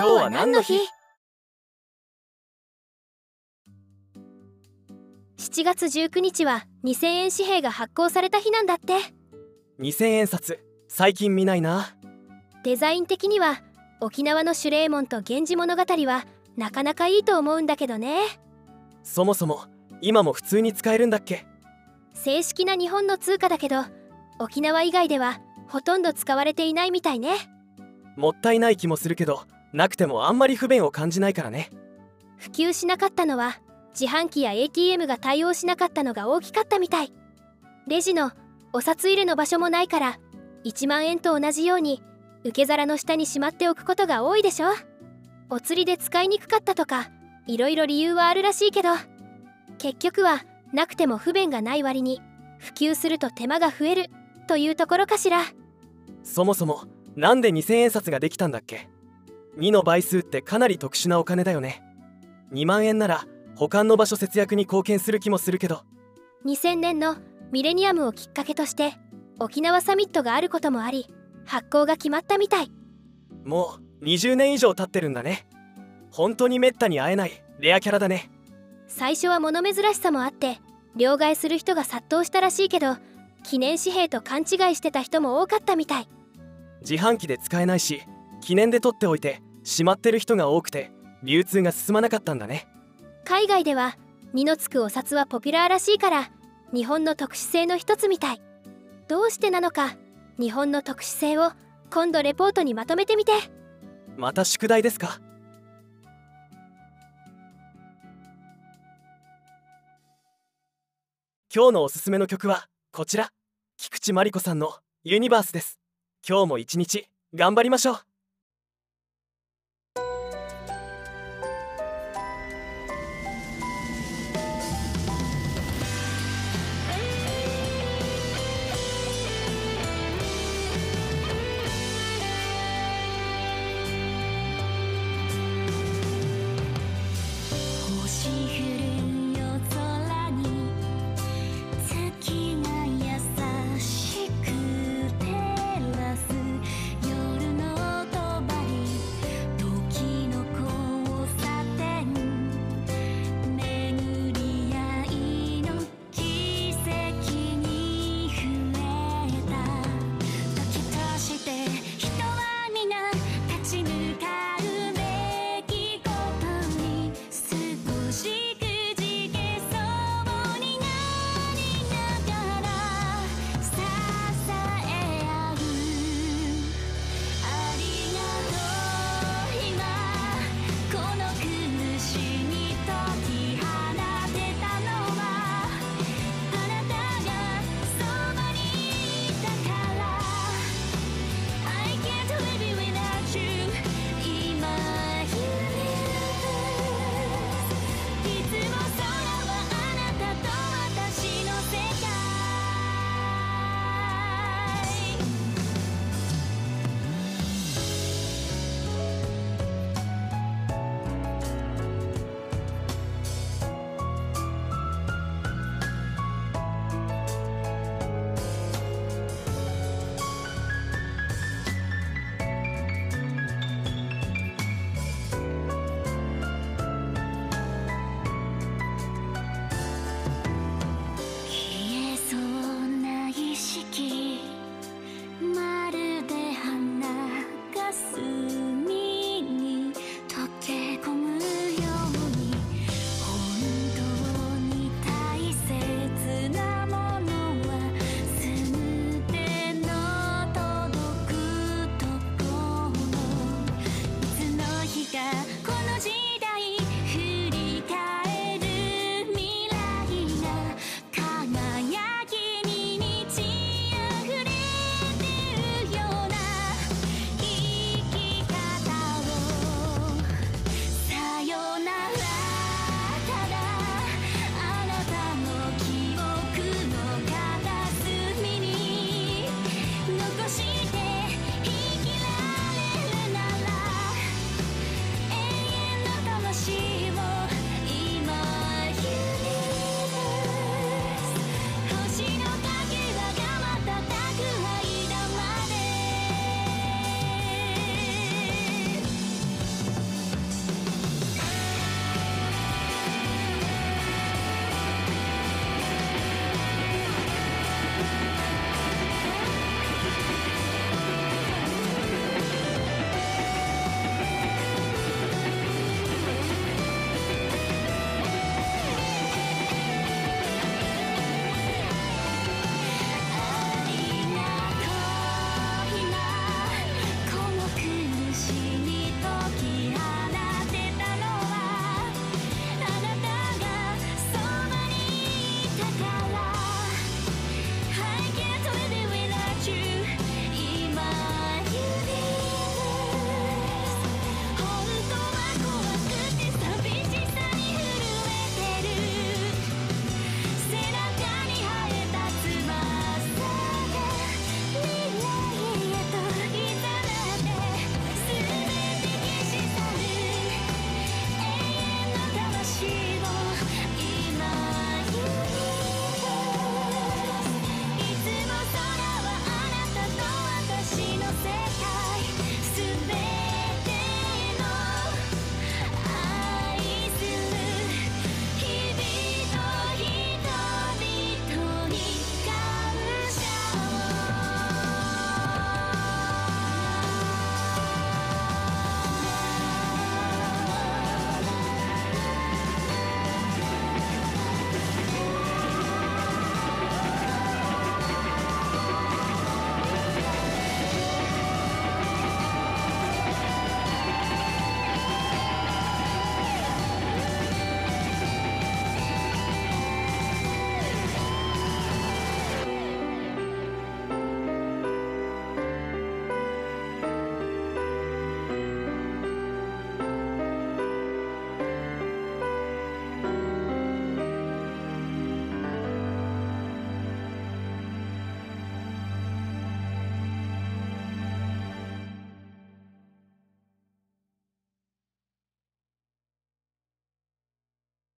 今日は何の日 ?7 月19日は2000円紙幣が発行された日なんだって。2000円札最近見ないな。デザイン的には沖縄の守礼門と源氏物語はなかなかいいと思うんだけどね。そもそも今も普通に使えるんだっけ？正式な日本の通貨だけど沖縄以外ではほとんど使われていないみたいね。もったいない気もするけどなくてもあんまり不便を感じないからね。普及しなかったのは自販機や ATM が対応しなかったのが大きかったみたい。レジのお札入れの場所もないから1万円と同じように受け皿の下にしまっておくことが多いでしょ。お釣りで使いにくかったとかいろいろ理由はあるらしいけど。結局はなくても不便がない割に普及すると手間が増えるというところかしら。そもそもなんで2000円札ができたんだっけ？2の倍数ってかなり特殊なお金だよね。2万円なら保管の場所節約に貢献する気もするけど。2000年のミレニアムをきっかけとして沖縄サミットがあることもあり発行が決まったみたい。もう20年以上経ってるんだね。本当にめったに会えないレアキャラだね。最初は物珍しさもあって両替する人が殺到したらしいけど記念紙幣と勘違いしてた人も多かったみたい。自販機で使えないし記念で取っておいてしまってる人が多くて流通が進まなかったんだね。海外では2のつくお札はポピュラーらしいから日本の特殊性の一つみたい。どうしてなのか日本の特殊性を今度レポートにまとめてみて。また宿題ですか？今日のおすすめの曲はこちら。菊池真理子さんの「ユニバース」です。今日も一日頑張りましょう